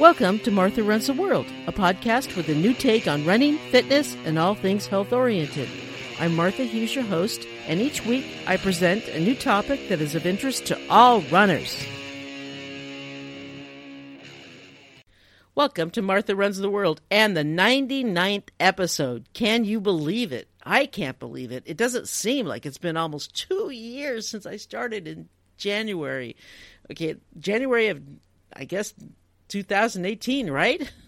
Welcome to Martha Runs the World, a podcast with a new take on running, fitness, and all things health oriented. I'm Martha Hughes, your host, and each week I present a new topic that is of interest to all runners. Welcome to Martha Runs the World and the 99th episode. Can you believe it? I can't believe it. It doesn't seem like it's been almost two years since I started in January. Okay, January of, I guess, 2018, right?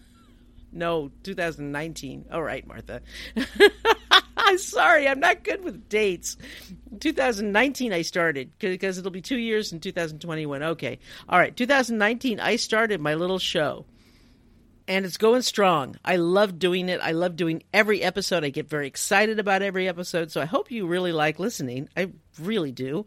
No, 2019. All right, Martha. I'm sorry, I'm not good with dates. 2019 I started because it'll be 2 years in 2021. Okay. All right, 2019 I started my little show. And it's going strong. I love doing it. I love doing every episode. I get very excited about every episode. So I hope you really like listening. I really do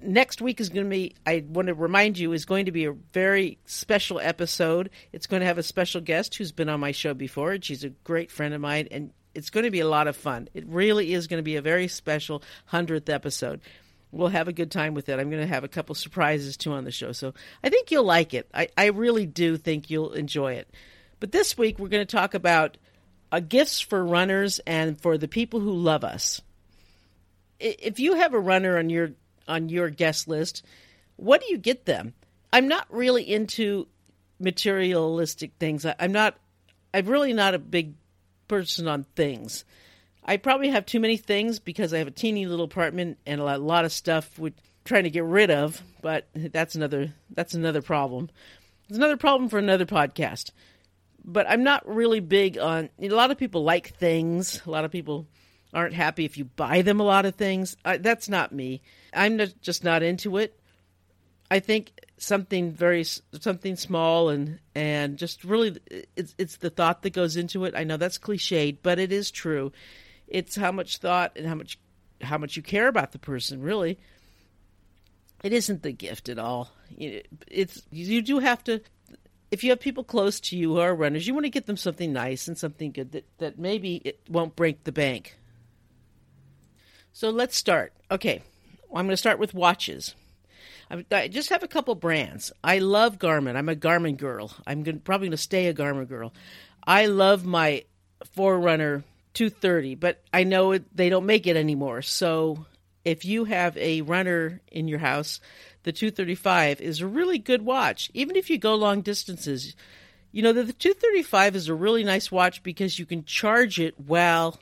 next week is going to be i want to remind you is going to be a very special episode. It's going to have a special guest who's been on my show before and she's a great friend of mine and it's going to be a lot of fun. It really is going to be a very special 100th episode. We'll have a good time with it. I'm going to have a couple surprises too on the show so i think you'll like it. I, I really do think you'll enjoy it. But this week we're going to talk about uh, gifts for runners and for the people who love us. If you have a runner on your on your guest list, what do you get them? I'm not really into materialistic things. I, am not. I'm really not a big person on things. I probably have too many things because I have a teeny little apartment and a lot of stuff with trying to get rid of. But that's another. That's another problem. It's another problem for another podcast. But I'm not really big on. A lot of people like things. A lot of people aren't happy if you buy them a lot of things. I, that's not me. I'm not, just not into it. I think something very something small and and just really it's it's the thought that goes into it. I know that's cliched, but it is true. It's how much thought and how much how much you care about the person, really. It isn't the gift at all. It's you do have to if you have people close to you who are runners, you want to get them something nice and something good that, that maybe it won't break the bank. So let's start. Okay, well, I'm going to start with watches. I just have a couple brands. I love Garmin. I'm a Garmin girl. I'm gonna, probably going to stay a Garmin girl. I love my Forerunner 230, but I know it, they don't make it anymore. So if you have a runner in your house, the 235 is a really good watch. Even if you go long distances, you know, the, the 235 is a really nice watch because you can charge it while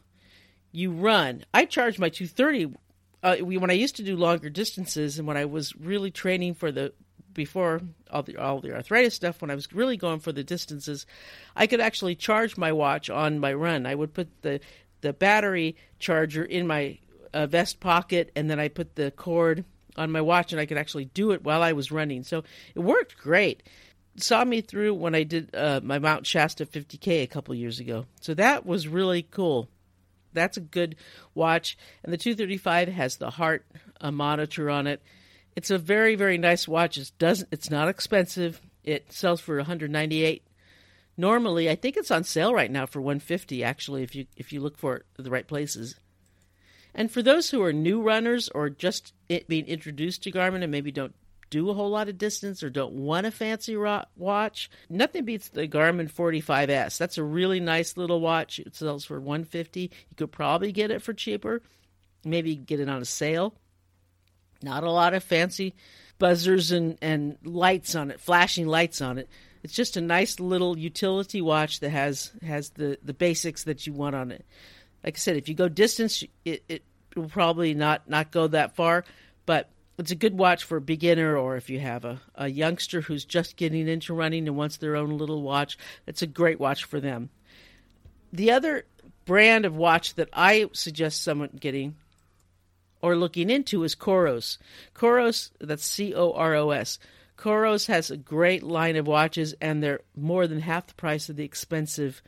you run. I charge my 230 uh, when I used to do longer distances and when I was really training for the before all the all the arthritis stuff when I was really going for the distances, I could actually charge my watch on my run. I would put the the battery charger in my uh, vest pocket and then I put the cord on my watch and I could actually do it while I was running. So it worked great. Saw me through when I did uh, my Mount Shasta 50K a couple years ago. So that was really cool that's a good watch. And the 235 has the heart monitor on it. It's a very very nice watch. It doesn't it's not expensive. It sells for 198. Normally, I think it's on sale right now for 150 actually if you if you look for it the right places. And for those who are new runners or just being introduced to Garmin and maybe don't do a whole lot of distance or don't want a fancy watch, nothing beats the Garmin 45S. That's a really nice little watch. It sells for 150. You could probably get it for cheaper. Maybe get it on a sale. Not a lot of fancy buzzers and, and lights on it, flashing lights on it. It's just a nice little utility watch that has has the, the basics that you want on it. Like I said, if you go distance, it, it will probably not, not go that far, but it's a good watch for a beginner or if you have a, a youngster who's just getting into running and wants their own little watch. It's a great watch for them. The other brand of watch that I suggest someone getting or looking into is Coros. Coros, that's C O R O S. Coros has a great line of watches and they're more than half the price of the expensive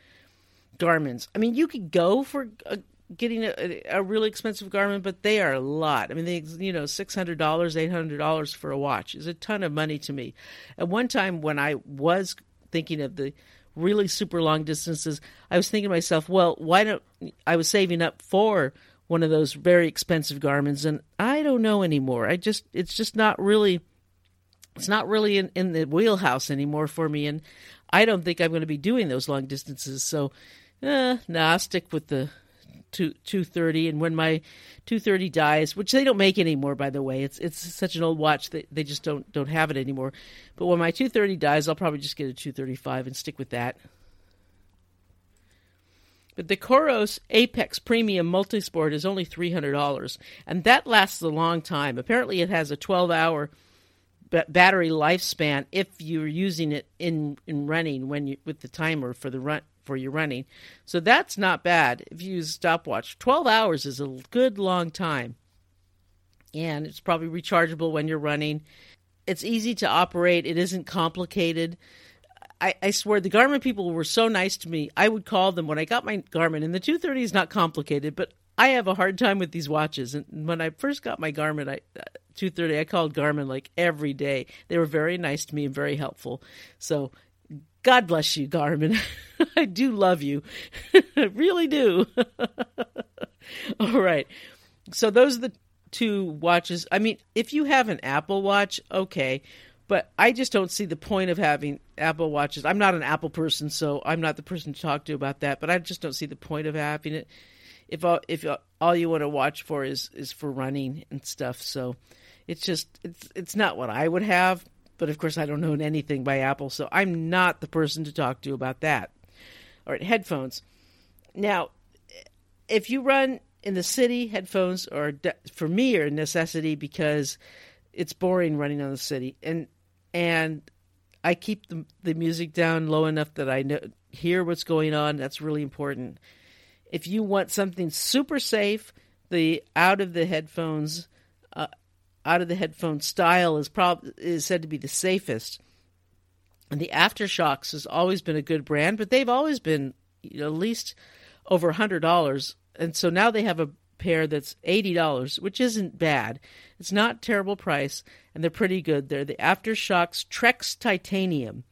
Garmin's. I mean, you could go for a getting a, a, really expensive Garmin, but they are a lot. I mean, they you know six hundred dollars, eight hundred dollars for a watch is a ton of money to me. At one time, when I was thinking of the really super long distances, I was thinking to myself, well, why don't I was saving up for one of those very expensive Garmins and I don't know anymore. I just it's just not really it's not really in, in the wheelhouse anymore for me and I don't think I'm going to be doing those long distances. So, eh, nah, I'll stick with the two thirty. And when my two thirty dies, which they don't make anymore, by the way, it's it's such an old watch that they just don't don't have it anymore. But when my two thirty dies, I'll probably just get a two thirty five and stick with that. But the Coros Apex Premium Multisport is only $300, and that lasts a long time. Apparently, it has a 12 hour battery lifespan if you're using it in, in running when you with the timer for the run for your running. So that's not bad if you use a stopwatch. 12 hours is a good long time. And it's probably rechargeable when you're running. It's easy to operate, it isn't complicated. I, I, swear the Garmin people were so nice to me. I would call them when I got my Garmin, and the 230 is not complicated, but I have a hard time with these watches. And when I first got my Garmin, I, uh, 230, I called Garmin like every day. They were very nice to me and very helpful. So God bless you, Garmin. I do love you. I really do. All right. So those are the two watches. I mean, if you have an Apple Watch, okay but I just don't see the point of having Apple Watches. I'm not an Apple person, so I'm not the person to talk to about that. But I just don't see the point of having it if all, if all you want to watch for is is for running and stuff. So it's just it's it's not what I would have. But of course, I don't own anything by Apple, so I'm not the person to talk to about that. All right, headphones. Now, if you run in the city, headphones are for me are a necessity because it's boring running on the city. And and I keep the, the music down low enough that I know, hear what's going on. That's really important. If you want something super safe, the out of the headphones, out of the headphone style is prob is said to be the safest. And the AfterShokz has always been a good brand, but they've always been you know, at least over hundred dollars. And so now they have a pair that's $80, which isn't bad. It's not terrible price, and they're pretty good. They're the AfterShokz Trekz Titanium,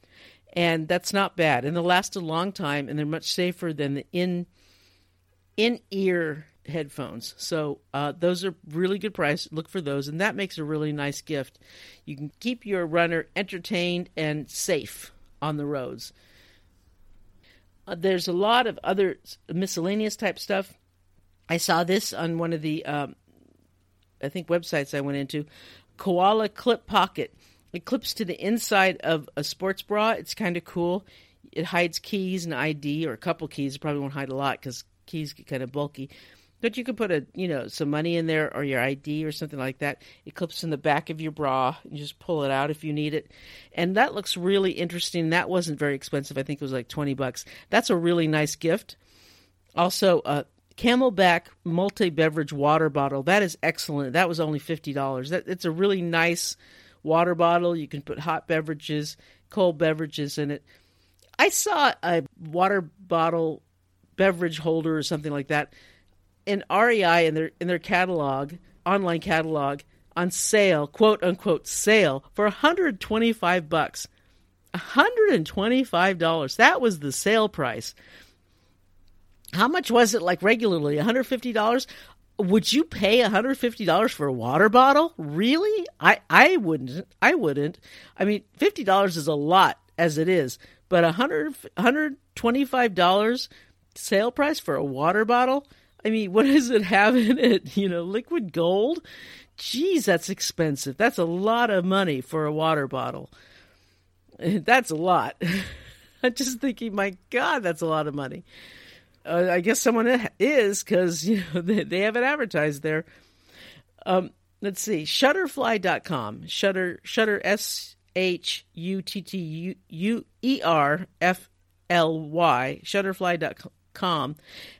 and that's not bad. And they'll last a long time, and they're much safer than the in in ear headphones. So uh, those are really good price. Look for those, and that makes a really nice gift. You can keep your runner entertained and safe on the roads. Uh, there's a lot of other miscellaneous type stuff I saw this on one of the, um, I think, websites I went into. Koala Clip Pocket. It clips to the inside of a sports bra. It's kind of cool. It hides keys and ID, or a couple keys. It probably won't hide a lot because keys get kind of bulky. But you could put a, you know, some money in there or your ID or something like that. It clips in the back of your bra. You just pull it out if you need it, and that looks really interesting. That wasn't very expensive. I think it was like twenty bucks. That's a really nice gift. Also, a CamelBak multi beverage water bottle. That is excellent. That was only fifty dollars. That it's a really nice water bottle. You can put hot beverages, cold beverages in it. I saw a water bottle beverage holder or something like that in REI in their in their catalog, online catalog, on sale, quote unquote sale for 125 bucks. $125. That was the sale price. How much was it like regularly? $150? Would you pay $150 for a water bottle? Really? I, I wouldn't. I wouldn't. I mean, $50 is a lot as it is, but $100, $125 sale price for a water bottle? I mean, what does it have in it? You know, liquid gold? Geez, that's expensive. That's a lot of money for a water bottle. That's a lot. I'm just thinking, my God, that's a lot of money. Uh, I guess someone is because you know they, they have it advertised there. Um, let's see, Shutterfly.com. Shutter Shutter S H U T T U E R F L Y. Shutterfly.com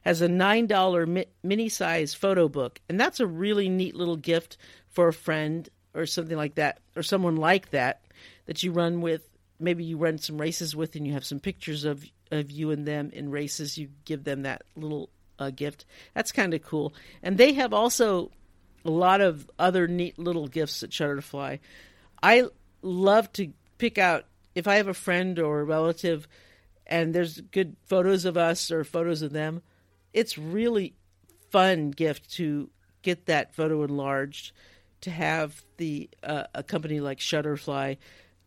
has a nine dollar mini size photo book, and that's a really neat little gift for a friend or something like that, or someone like that that you run with. Maybe you run some races with, and you have some pictures of of you and them in races. You give them that little uh, gift. That's kind of cool. And they have also a lot of other neat little gifts at Shutterfly. I love to pick out if I have a friend or a relative and there's good photos of us or photos of them. It's really fun gift to get that photo enlarged to have the uh, a company like Shutterfly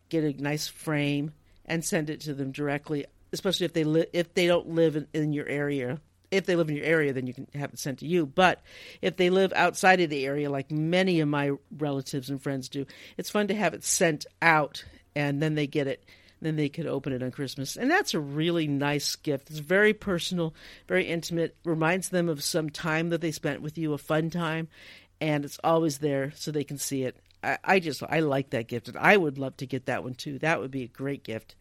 get a nice frame and send it to them directly, especially if they li- if they don't live in, in your area. If they live in your area, then you can have it sent to you. But if they live outside of the area, like many of my relatives and friends do, it's fun to have it sent out, and then they get it then they could open it on Christmas. And that's a really nice gift. It's very personal, very intimate, reminds them of some time that they spent with you, a fun time, and it's always there so they can see it. I, I just, I like that gift, and I would love to get that one too. That would be a great gift.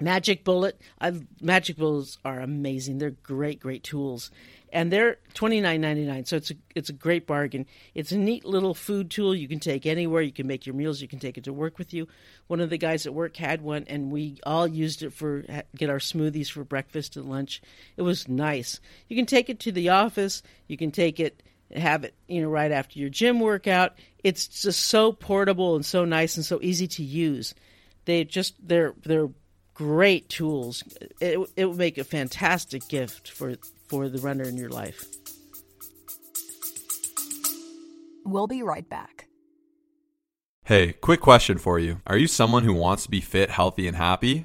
Magic Bullet, I, Magic Bullets are amazing. They're great, great tools and they're twenty nine ninety nine. So it's a it's a great bargain. It's a neat little food tool you can take anywhere. You can make your meals. You can take it to work with you. One of the guys at work had one, and we all used it for get our smoothies for breakfast and lunch. It was nice. You can take it to the office. You can take it have it you know right after your gym workout. It's just so portable and so nice and so easy to use. They just they're they're great tools. It, it would make a fantastic gift for for the runner in your life. We'll be right back. Hey, quick question for you. Are you someone who wants to be fit, healthy, and happy?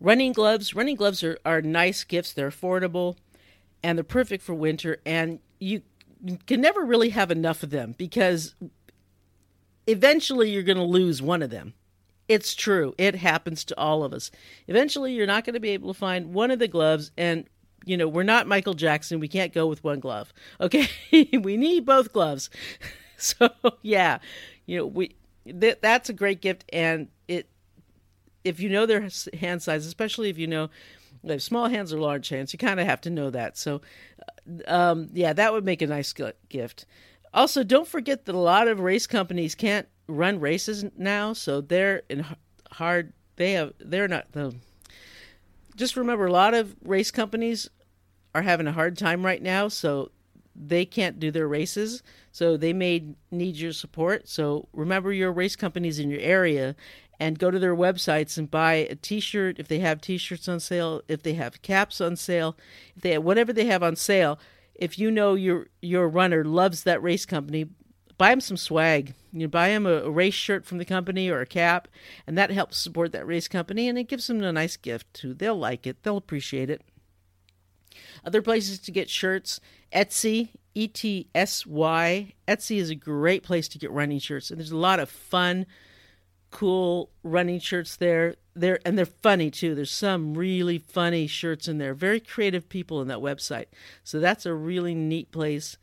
Running gloves running gloves are, are nice gifts. They're affordable and they're perfect for winter. And you can never really have enough of them because eventually you're going to lose one of them. It's true. It happens to all of us. Eventually you're not going to be able to find one of the gloves. And you know we're not michael jackson. We can't go with one glove. Okay? We need both gloves. So yeah. You know we th- that's a great gift. And if you know their hand size, especially if you know they have small hands or large hands, you kind of have to know that. So, uh, um, yeah, that would make a nice gift. Also, don't forget that a lot of race companies can't run races now, so they're in hard. They have they're not the. Just remember, a lot of race companies are having a hard time right now, so they can't do their races, so they may need your support. So remember your race companies in your area and go to their websites and buy a t-shirt if they have t-shirts on sale, if they have caps on sale, if they have whatever they have on sale. If you know your your runner loves that race company, buy him some swag. You buy him a, a, race shirt from the company or a cap, and that helps support that race company, and it gives them a nice gift too. They'll like it. They'll appreciate it. Other places to get shirts: Etsy, E T S Y. Etsy is a great place to get running shirts, and there's a lot of fun cool running shirts there. There and they're funny too. There's some really funny shirts in there. Very creative people in that website. So that's a really neat place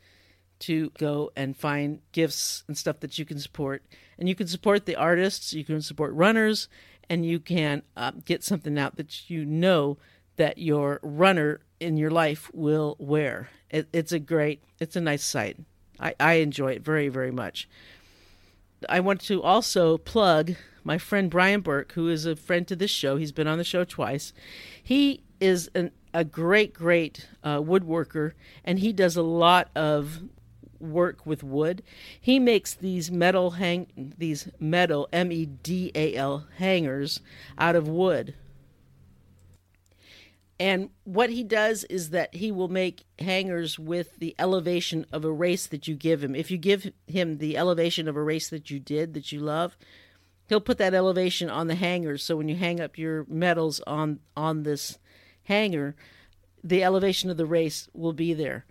to go and find gifts and stuff that you can support. And you can support the artists, you can support runners, and you can uh, get something out that you know that your runner in your life will wear. It, it's a great, it's a nice site. I, I enjoy it very, very much. I want to also plug my friend Brian Burke, who is a friend to this show. He's been on the show twice. He is an, a great, great uh, woodworker, and he does a lot of work with wood. He makes these metal hang these metal M E D A L hangers out of wood. And what he does is that he will make hangers with the elevation of a race that you give him. If you give him the elevation of a race that you did, that you love, he'll put that elevation on the hangers. So when you hang up your medals on on this hanger, the elevation of the race will be there.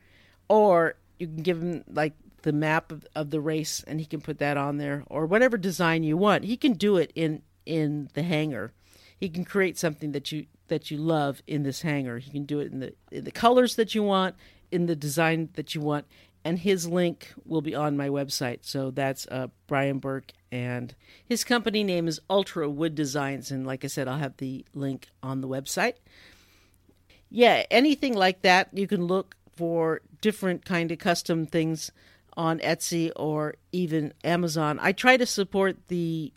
Or you can give him like the map of, of the race and he can put that on there or whatever design you want. He can do it in in the hanger. He can create something that you that you love in this hanger. You can do it in the in the colors that you want, in the design that you want, and his link will be on my website. So that's uh, Brian Burke, and his company name is Ultra Wood Designs. And like I said, I'll have the link on the website. Yeah, anything like that, you can look for different kind of custom things on Etsy or even Amazon. I try to support the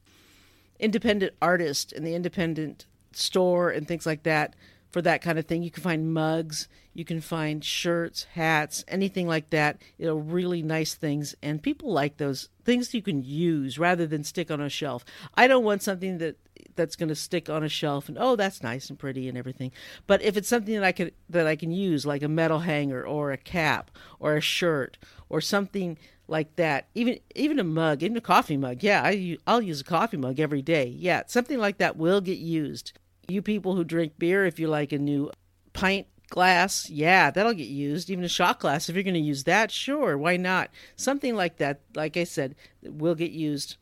independent artist and the independent store and things like that for that kind of thing. You can find mugs, you can find shirts, hats, anything like that. You know, really nice things, and people like those things you can use rather than stick on a shelf. I don't want something that that's going to stick on a shelf and oh that's nice and pretty and everything but if it's something that i could that i can use like a metal hanger or a cap or a shirt or something like that even even a mug even a coffee mug yeah I, i'll use a coffee mug every day yeah something like that will get used you people who drink beer if you like a new pint glass yeah that'll get used even a shot glass if you're going to use that sure why not something like that like i said will get used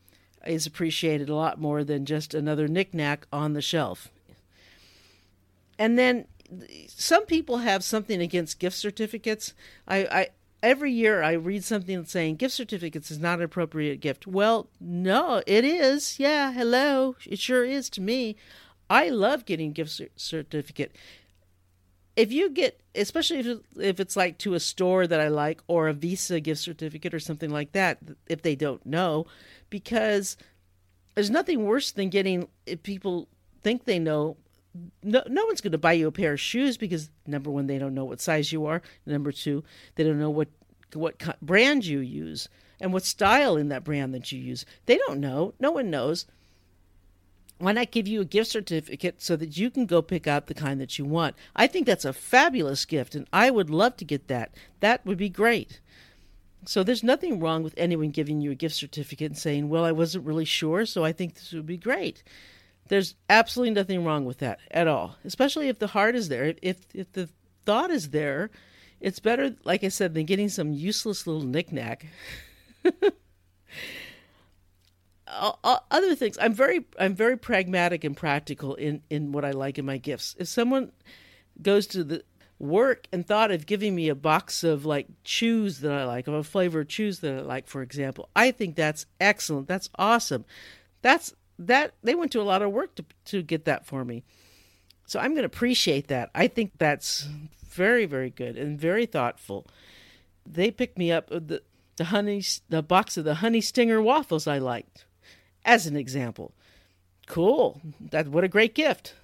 is appreciated a lot more than just another knickknack on the shelf. And then some people have something against gift certificates. I, I every year I read something saying gift certificates is not an appropriate gift. Well, no, it is. Yeah, hello, it sure is to me. I love getting gift certificate. If you get, especially if if it's like to a store that I like or a Visa gift certificate or something like that, if they don't know, because there's nothing worse than getting if people think they know no, no one's going to buy you a pair of shoes because number one they don't know what size you are. Number two they don't know what what brand you use and what style in that brand that you use. They don't know. No one knows why not give you a gift certificate so that you can go pick out the kind that you want i think that's a fabulous gift and i would love to get that that would be great so there's nothing wrong with anyone giving you a gift certificate and saying, "Well, I wasn't really sure, so I think this would be great." There's absolutely nothing wrong with that at all, especially if the heart is there. If if the thought is there, it's better, like I said, than getting some useless little knickknack. Other things, I'm very I'm very pragmatic and practical in in what I like in my gifts. If someone goes to the work and thought of giving me a box of like chews that I like, of a flavor of chews that I like, for example. I think that's excellent. That's awesome. That's that they went to a lot of work to to get that for me. So I'm going to appreciate that. I think that's very very good and very thoughtful. They picked me up uh, the the honey the box of the honey stinger waffles I liked as an example. Cool. That what a great gift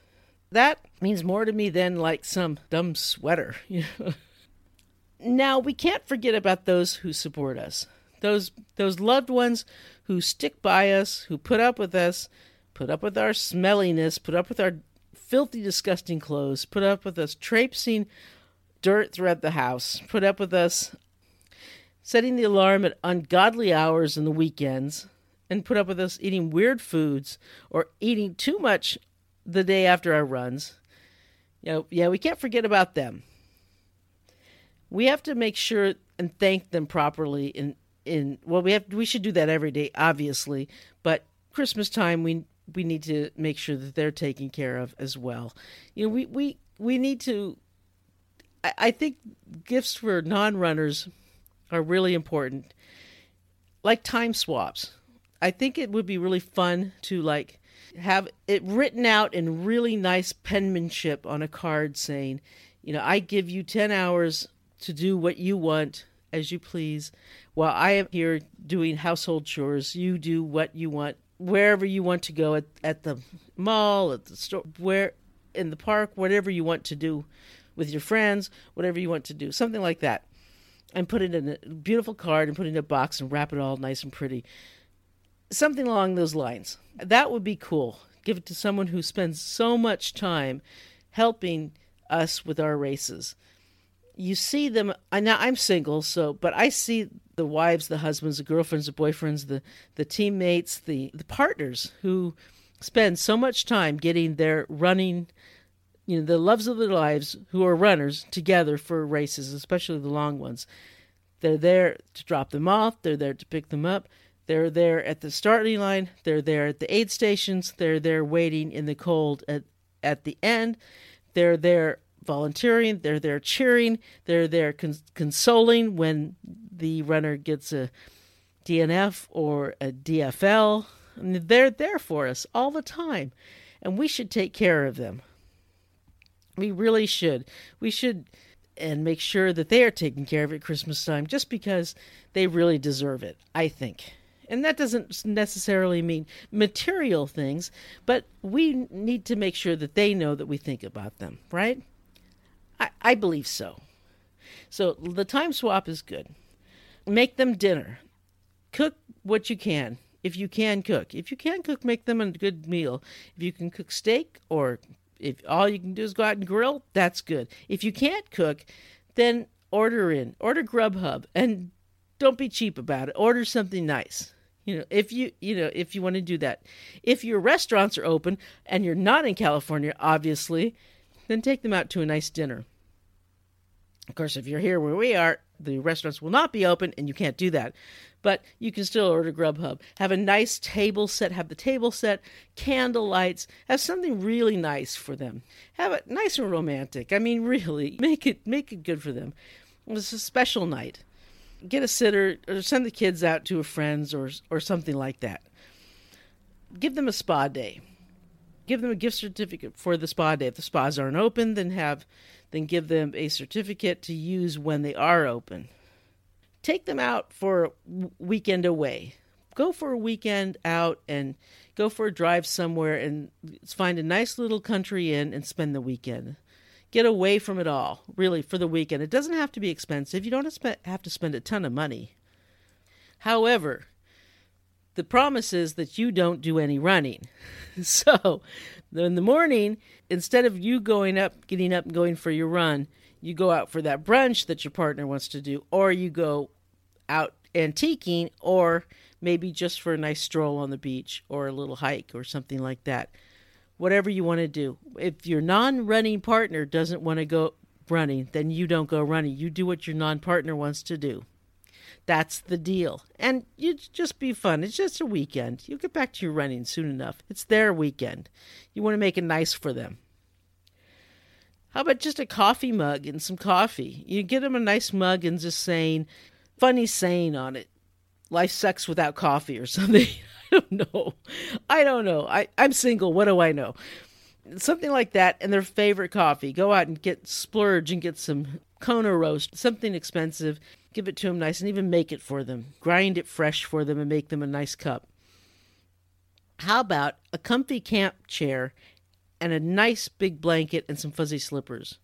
that means more to me than like some dumb sweater. now we can't forget about those who support us. Those those loved ones who stick by us, who put up with us, put up with our smelliness, put up with our filthy, disgusting clothes, put up with us traipsing dirt throughout the house, put up with us setting the alarm at ungodly hours in the weekends, and put up with us eating weird foods or eating too much the day after our runs. You know, yeah, we can't forget about them. We have to make sure and thank them properly in in well we have we should do that every day obviously, but Christmas time we we need to make sure that they're taken care of as well. You know, we we we need to I, I think gifts for non-runners are really important. Like time swaps. I think it would be really fun to like have it written out in really nice penmanship on a card saying, you know, I give you 10 hours to do what you want as you please while I am here doing household chores. You do what you want wherever you want to go at, at the mall, at the store, where in the park, whatever you want to do with your friends, whatever you want to do, something like that. And put it in a beautiful card and put it in a box and wrap it all nice and pretty. Something along those lines. That would be cool. Give it to someone who spends so much time helping us with our races. You see them. Now I'm single, so but I see the wives, the husbands, the girlfriends, the boyfriends, the the teammates, the the partners who spend so much time getting their running, you know, the loves of their lives who are runners together for races, especially the long ones. They're there to drop them off. They're there to pick them up. They're there at the starting line. They're there at the aid stations. They're there waiting in the cold at, at the end. They're there volunteering. They're there cheering. They're there cons- consoling when the runner gets a DNF or a DFL. they're there for us all the time. And we should take care of them. We really should. We should and make sure that they are taken care of at Christmas time just because they really deserve it, I think And that doesn't necessarily mean material things, but we need to make sure that they know that we think about them, right? I, I believe so. So the time swap is good. Make them dinner. Cook what you can. If you can cook. If you can cook, make them a good meal. If you can cook steak or if all you can do is go out and grill, that's good. If you can't cook, then order in. Order Grubhub and don't be cheap about it. Order something nice. You know, if you you know if you want to do that. If your restaurants are open and you're not in California, obviously, then take them out to a nice dinner. Of course, if you're here where we are, the restaurants will not be open and you can't do that. But you can still order Grubhub. Have a nice table set, have the table set, candle lights, have something really nice for them. Have it nice and romantic. I mean, really, make it make it good for them. It's a special night. Get a sitter or send the kids out to a friend's or or something like that. Give them a spa day. Give them a gift certificate for the spa day. If the spas aren't open, then have then give them a certificate to use when they are open take them out for a weekend away. Go for a weekend out and go for a drive somewhere and find a nice little country inn and spend the weekend. Get away from it all, really, for the weekend. It doesn't have to be expensive. You don't have to spend a ton of money. However, the promise is that you don't do any running. So, in the morning, instead of you going up, getting up and going for your run, you go out for that brunch that your partner wants to do, or you go out antiquing, or maybe just for a nice stroll on the beach or a little hike or something like that. Whatever you want to do. If your non running partner doesn't want to go running, then you don't go running. You do what your non partner wants to do. That's the deal. And you just be fun. It's just a weekend. You'll get back to your running soon enough. It's their weekend. You want to make it nice for them. How about just a coffee mug and some coffee? You get them a nice mug and just saying, funny saying on it. Life sucks without coffee or something. I don't know. I don't know. I, I'm single. What do I know? Something like that and their favorite coffee. Go out and get splurge and get some Kona roast, something expensive. Give it to them nice and even make it for them. Grind it fresh for them and make them a nice cup. How about a comfy camp chair and a nice big blanket and some fuzzy slippers?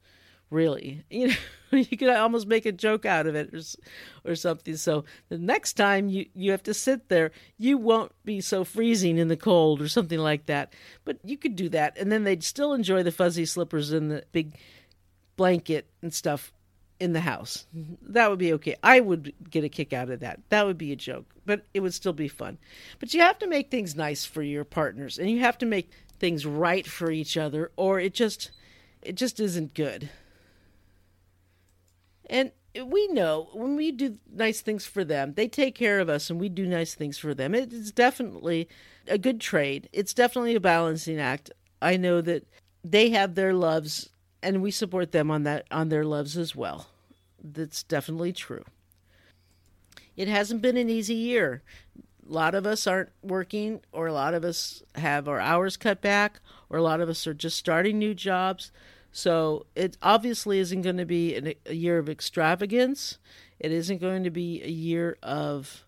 Really? You know you could almost make a joke out of it or, or something. So the next time you you have to sit there you won't be so freezing in the cold or something like that. But you could do that. And then they'd still enjoy the fuzzy slippers and the big blanket and stuff in the house. That would be okay. I would get a kick out of that. That would be a joke but it would still be fun. But you have to make things nice for your partners and you have to make things right for each other or it just it just isn't good and we know when we do nice things for them, they take care of us and we do nice things for them. It's definitely a good trade. It's definitely a balancing act. I know that they have their loves and we support them on that on their loves as well. That's definitely true. It hasn't been an easy year. A lot of us aren't working or a lot of us have our hours cut back or a lot of us are just starting new jobs. So it obviously isn't going to be an, a year of extravagance. It isn't going to be a year of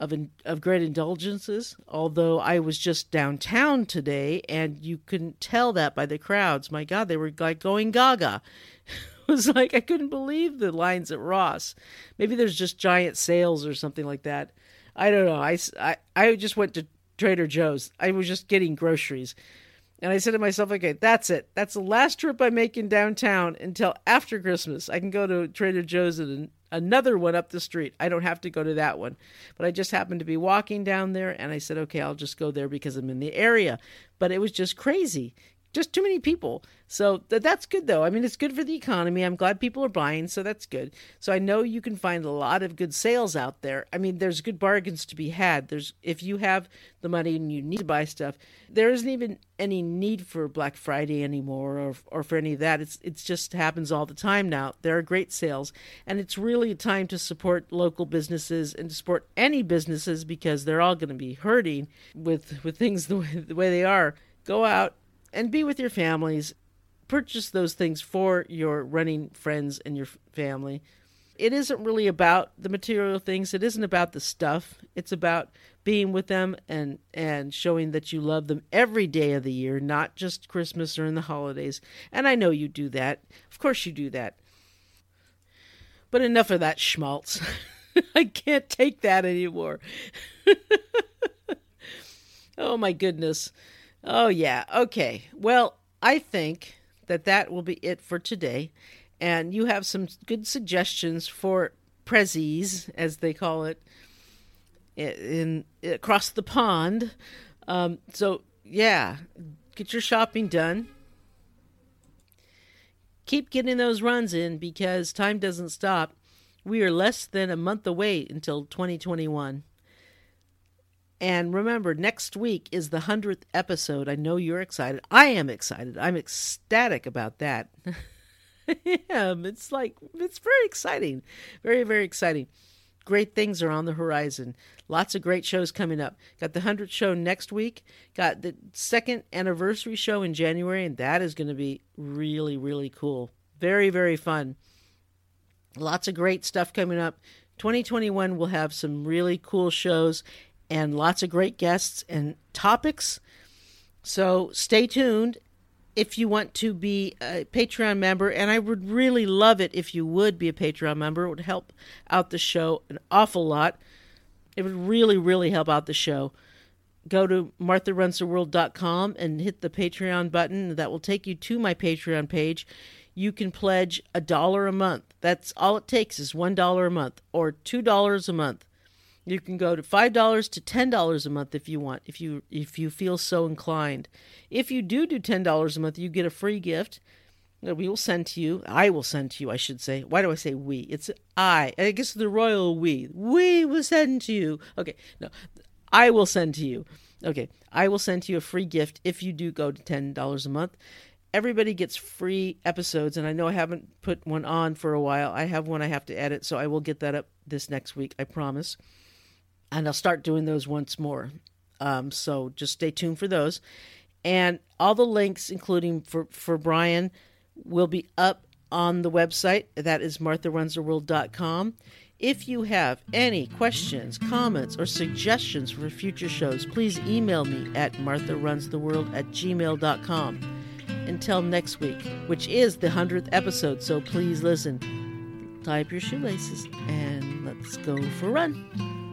of of great indulgences. Although I was just downtown today, and you couldn't tell that by the crowds. My God, they were like going gaga. it was like I couldn't believe the lines at Ross. Maybe there's just giant sales or something like that. I don't know. I, I, I just went to Trader Joe's. I was just getting groceries and I said to myself, okay, that's it. That's the last trip I make in downtown until after Christmas. I can go to Trader Joe's and another one up the street. I don't have to go to that one. But I just happened to be walking down there and I said, okay, I'll just go there because I'm in the area. But it was just crazy just too many people. So th- that's good though. I mean, it's good for the economy. I'm glad people are buying, so that's good. So I know you can find a lot of good sales out there. I mean, there's good bargains to be had. There's if you have the money and you need to buy stuff, there isn't even any need for Black Friday anymore or or for any of that. It's it's just happens all the time now. There are great sales, and it's really a time to support local businesses and to support any businesses because they're all going to be hurting with with things the way, the way they are. Go out and be with your families. Purchase those things for your running friends and your family. It isn't really about the material things, it isn't about the stuff. It's about being with them and and showing that you love them every day of the year, not just Christmas or in the holidays. And I know you do that. Of course you do that. But enough of that schmaltz. I can't take that anymore. oh my goodness. Oh yeah. Okay. Well, I think that that will be it for today. And you have some good suggestions for prezzies, as they call it, in, in across the pond. Um, so yeah, get your shopping done. Keep getting those runs in because time doesn't stop. We are less than a month away until 2021. And remember, next week is the 100th episode. I know you're excited. I am excited. I'm ecstatic about that. Am. It's like, it's very exciting. Very, very exciting. Great things are on the horizon. Lots of great shows coming up. Got the 100th show next week. Got the second anniversary show in January, and that is going to be really, really cool. Very, very fun. Lots of great stuff coming up. 2021 will have some really cool shows and lots of great guests and topics. So stay tuned if you want to be a Patreon member, and I would really love it if you would be a Patreon member. It would help out the show an awful lot. It would really, really help out the show. Go to martharunstheworld.com and hit the Patreon button. That will take you to my Patreon page. You can pledge a dollar a month. That's all it takes is one dollar a month or two dollars a month. You can go to five dollars to ten dollars a month if you want, if you if you feel so inclined. If you do do ten dollars a month, you get a free gift that we will send to you. I will send to you, I should say. Why do I say we? It's I. I guess the royal we. We will send to you. Okay, no, I will send to you. Okay, I will send to you a free gift if you do go to ten dollars a month. Everybody gets free episodes, and I know I haven't put one on for a while. I have one I have to edit, so I will get that up this next week. I promise and I'll start doing those once more. Um, so just stay tuned for those. And all the links, including for, for Brian, will be up on the website. That is martharunstheworld.com. If you have any questions, comments, or suggestions for future shows, please email me at martharunstheworld at gmail.com. Until next week, which is the 100th episode, so please listen. Tie up your shoelaces and let's go for a run.